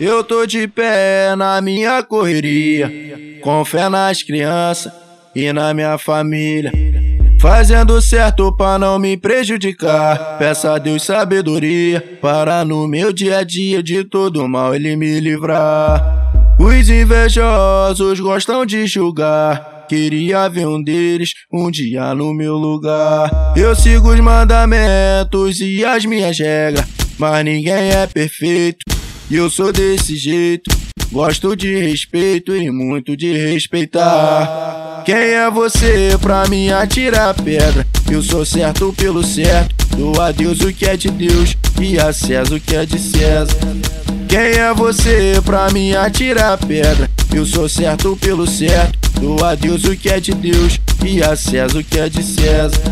Eu tô de pé na minha correria, com fé nas crianças e na minha família. Fazendo certo pra não me prejudicar. Peça a Deus sabedoria para no meu dia a dia de todo mal ele me livrar. Os invejosos gostam de julgar. Queria ver um deles um dia no meu lugar. Eu sigo os mandamentos e as minhas regras, mas ninguém é perfeito. E eu sou desse jeito. Gosto de respeito e muito de respeitar. Quem é você pra me atirar pedra? Eu sou certo pelo certo. Dou a Deus o que é de Deus e a César o que é de César. Quem é você pra me atirar pedra? Eu sou certo pelo certo. Dou a Deus o que é de Deus e a César o que é de César.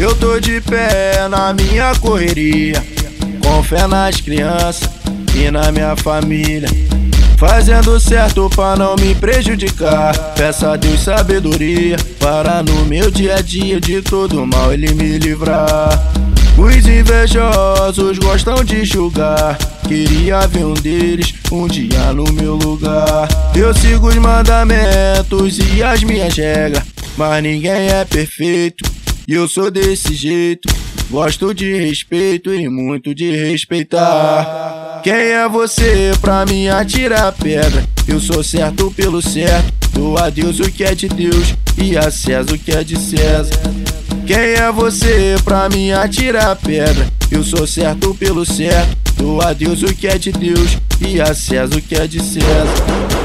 Eu tô de pé na minha correria, com fé nas crianças e na minha família. Fazendo certo pra não me prejudicar. Peça a Deus sabedoria para no meu dia a dia de todo mal ele me livrar. Os invejosos gostam de julgar. Queria ver um deles um dia no meu lugar. Eu sigo os mandamentos e as minhas regras, mas ninguém é perfeito. E eu sou desse jeito, gosto de respeito e muito de respeitar. Quem é você pra me atirar pedra? Eu sou certo pelo certo, dou a Deus o que é de Deus e a César o que é de César. Quem é você pra me atirar pedra? Eu sou certo pelo certo, dou a Deus o que é de Deus e a César o que é de César.